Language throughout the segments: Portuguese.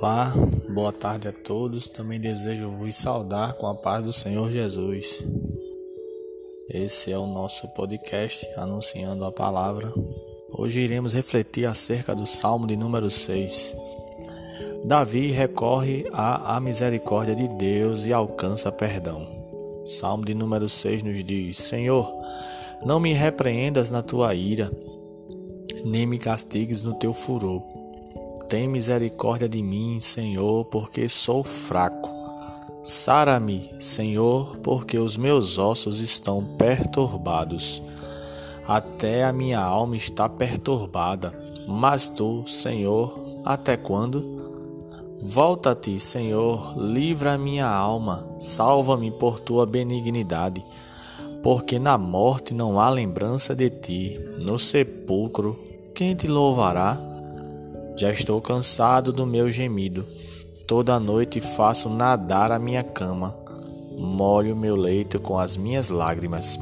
Olá, boa tarde a todos. Também desejo vos saudar com a paz do Senhor Jesus. Esse é o nosso podcast anunciando a palavra. Hoje iremos refletir acerca do Salmo de número 6. Davi recorre à, misericórdia de Deus e alcança perdão. Salmo de número 6 nos diz: Senhor, não me repreendas na tua ira, nem me castigues no teu furor tem misericórdia de mim, Senhor, porque sou fraco. Sara-me, Senhor, porque os meus ossos estão perturbados. Até a minha alma está perturbada. Mas tu, Senhor, até quando? Volta-te, Senhor, livra a minha alma, salva-me por tua benignidade, porque na morte não há lembrança de ti, no sepulcro, quem te louvará? Já estou cansado do meu gemido. Toda noite faço nadar a minha cama, molho meu leito com as minhas lágrimas.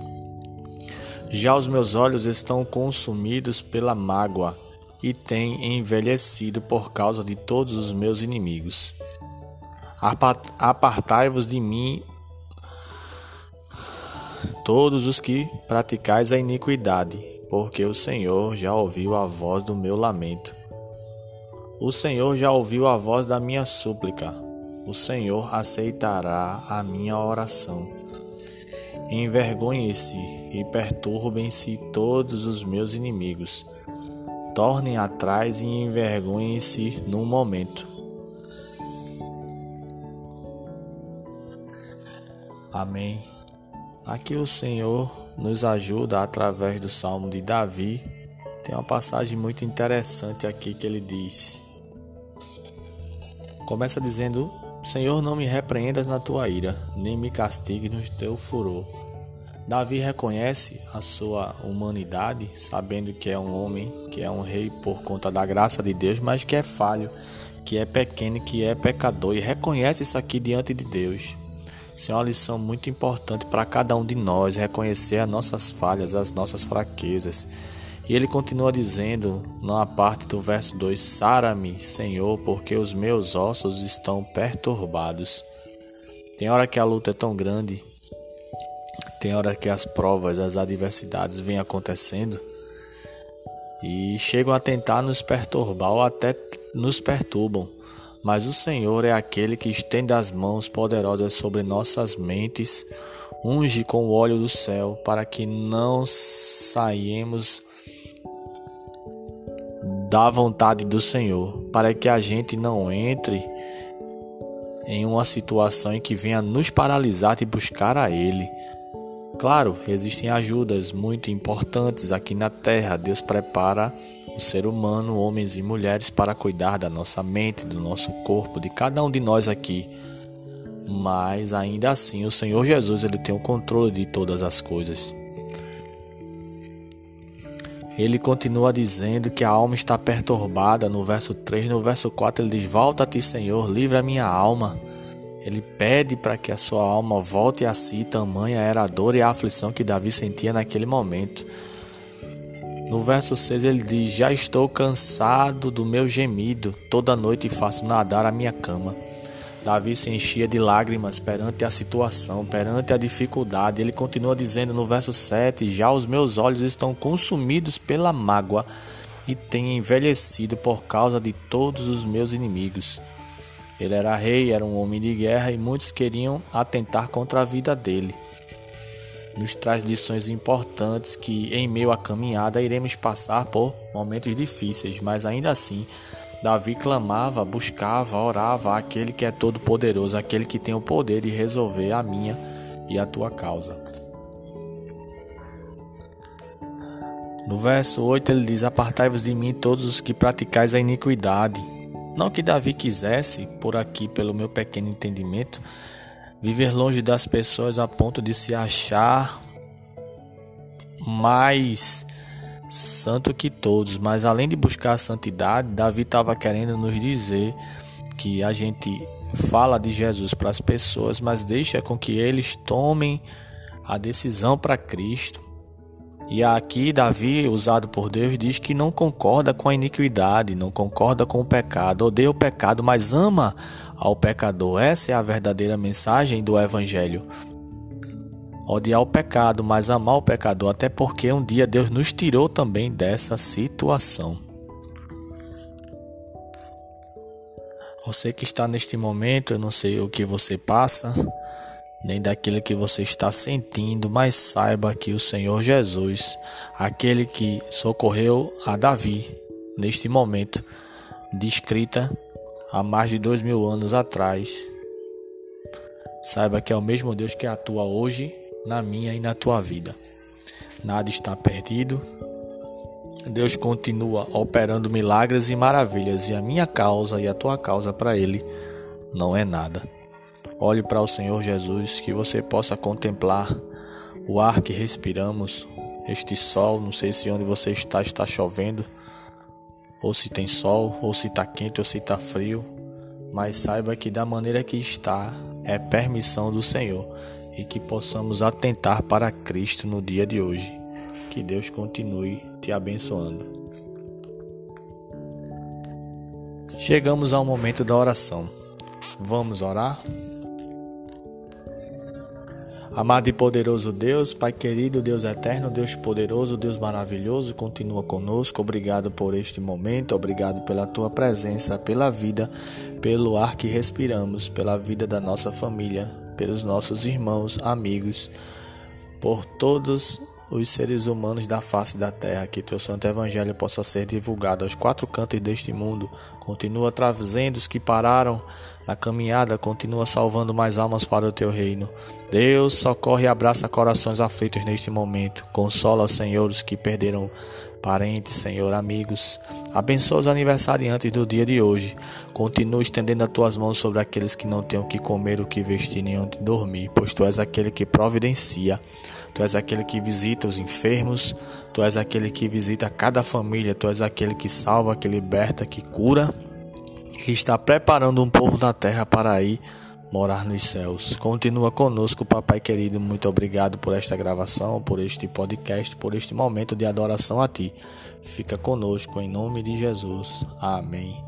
Já os meus olhos estão consumidos pela mágoa e têm envelhecido por causa de todos os meus inimigos. Apartai-vos de mim, todos os que praticais a iniquidade, porque o Senhor já ouviu a voz do meu lamento. O Senhor já ouviu a voz da minha súplica. O Senhor aceitará a minha oração. Envergonhem-se e perturbem-se todos os meus inimigos. Tornem atrás e envergonhem-se num momento. Amém. Aqui o Senhor nos ajuda através do Salmo de Davi. Tem uma passagem muito interessante aqui que ele diz: Começa dizendo: Senhor, não me repreendas na tua ira, nem me castigues no teu furor. Davi reconhece a sua humanidade, sabendo que é um homem, que é um rei por conta da graça de Deus, mas que é falho, que é pequeno, que é pecador e reconhece isso aqui diante de Deus. Isso é uma lição muito importante para cada um de nós, reconhecer as nossas falhas, as nossas fraquezas e ele continua dizendo, na parte do verso 2: Sara-me, Senhor, porque os meus ossos estão perturbados. Tem hora que a luta é tão grande, tem hora que as provas, as adversidades vêm acontecendo e chegam a tentar nos perturbar ou até nos perturbam. Mas o Senhor é aquele que estende as mãos poderosas sobre nossas mentes, unge com o óleo do céu, para que não saiamos da vontade do Senhor, para que a gente não entre em uma situação em que venha nos paralisar de buscar a Ele. Claro, existem ajudas muito importantes aqui na terra. Deus prepara o ser humano, homens e mulheres, para cuidar da nossa mente, do nosso corpo, de cada um de nós aqui. Mas ainda assim, o Senhor Jesus ele tem o controle de todas as coisas. Ele continua dizendo que a alma está perturbada no verso 3. No verso 4 ele diz: Volta-te, Senhor, livra a minha alma. Ele pede para que a sua alma volte a si, tamanha era a dor e a aflição que Davi sentia naquele momento. No verso 6 ele diz: Já estou cansado do meu gemido, toda noite faço nadar a minha cama. Davi se enchia de lágrimas perante a situação, perante a dificuldade. Ele continua dizendo no verso 7: Já os meus olhos estão consumidos pela mágoa e têm envelhecido por causa de todos os meus inimigos. Ele era rei, era um homem de guerra e muitos queriam atentar contra a vida dele. Nos traz lições importantes que, em meio à caminhada, iremos passar por momentos difíceis, mas ainda assim Davi clamava, buscava, orava àquele que é todo-poderoso, aquele que tem o poder de resolver a minha e a tua causa. No verso 8 ele diz: Apartai-vos de mim todos os que praticais a iniquidade. Não que Davi quisesse, por aqui, pelo meu pequeno entendimento, viver longe das pessoas a ponto de se achar mais santo que todos, mas além de buscar a santidade, Davi estava querendo nos dizer que a gente fala de Jesus para as pessoas, mas deixa com que eles tomem a decisão para Cristo. E aqui Davi, usado por Deus, diz que não concorda com a iniquidade, não concorda com o pecado, odeia o pecado, mas ama ao pecador. Essa é a verdadeira mensagem do evangelho. Odiar o pecado, mas amar o pecador, até porque um dia Deus nos tirou também dessa situação. Você que está neste momento, eu não sei o que você passa, nem daquilo que você está sentindo, mas saiba que o Senhor Jesus, aquele que socorreu a Davi neste momento, descrita há mais de dois mil anos atrás, saiba que é o mesmo Deus que atua hoje na minha e na tua vida. Nada está perdido. Deus continua operando milagres e maravilhas, e a minha causa e a tua causa para Ele não é nada. Olhe para o Senhor Jesus, que você possa contemplar o ar que respiramos, este sol. Não sei se onde você está está chovendo, ou se tem sol, ou se está quente, ou se está frio, mas saiba que da maneira que está é permissão do Senhor e que possamos atentar para Cristo no dia de hoje. Que Deus continue te abençoando. Chegamos ao momento da oração. Vamos orar? Amado e poderoso Deus, Pai querido, Deus eterno, Deus poderoso, Deus maravilhoso, continua conosco. Obrigado por este momento, obrigado pela tua presença, pela vida, pelo ar que respiramos, pela vida da nossa família, pelos nossos irmãos, amigos, por todos os seres humanos da face da terra, que teu santo evangelho possa ser divulgado aos quatro cantos deste mundo. Continua trazendo os que pararam na caminhada, continua salvando mais almas para o teu reino. Deus socorre e abraça corações aflitos neste momento. Consola, Senhor, os que perderam parentes, Senhor, amigos. Abençoa os aniversariantes do dia de hoje. Continua estendendo as tuas mãos sobre aqueles que não têm o que comer, o que vestir, nem onde dormir, pois tu és aquele que providencia. Tu és aquele que visita os enfermos, tu és aquele que visita cada família, tu és aquele que salva, que liberta, que cura e está preparando um povo da terra para ir morar nos céus. Continua conosco, papai querido. Muito obrigado por esta gravação, por este podcast, por este momento de adoração a ti. Fica conosco em nome de Jesus. Amém.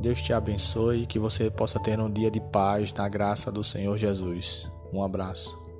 Deus te abençoe e que você possa ter um dia de paz na graça do Senhor Jesus. Um abraço.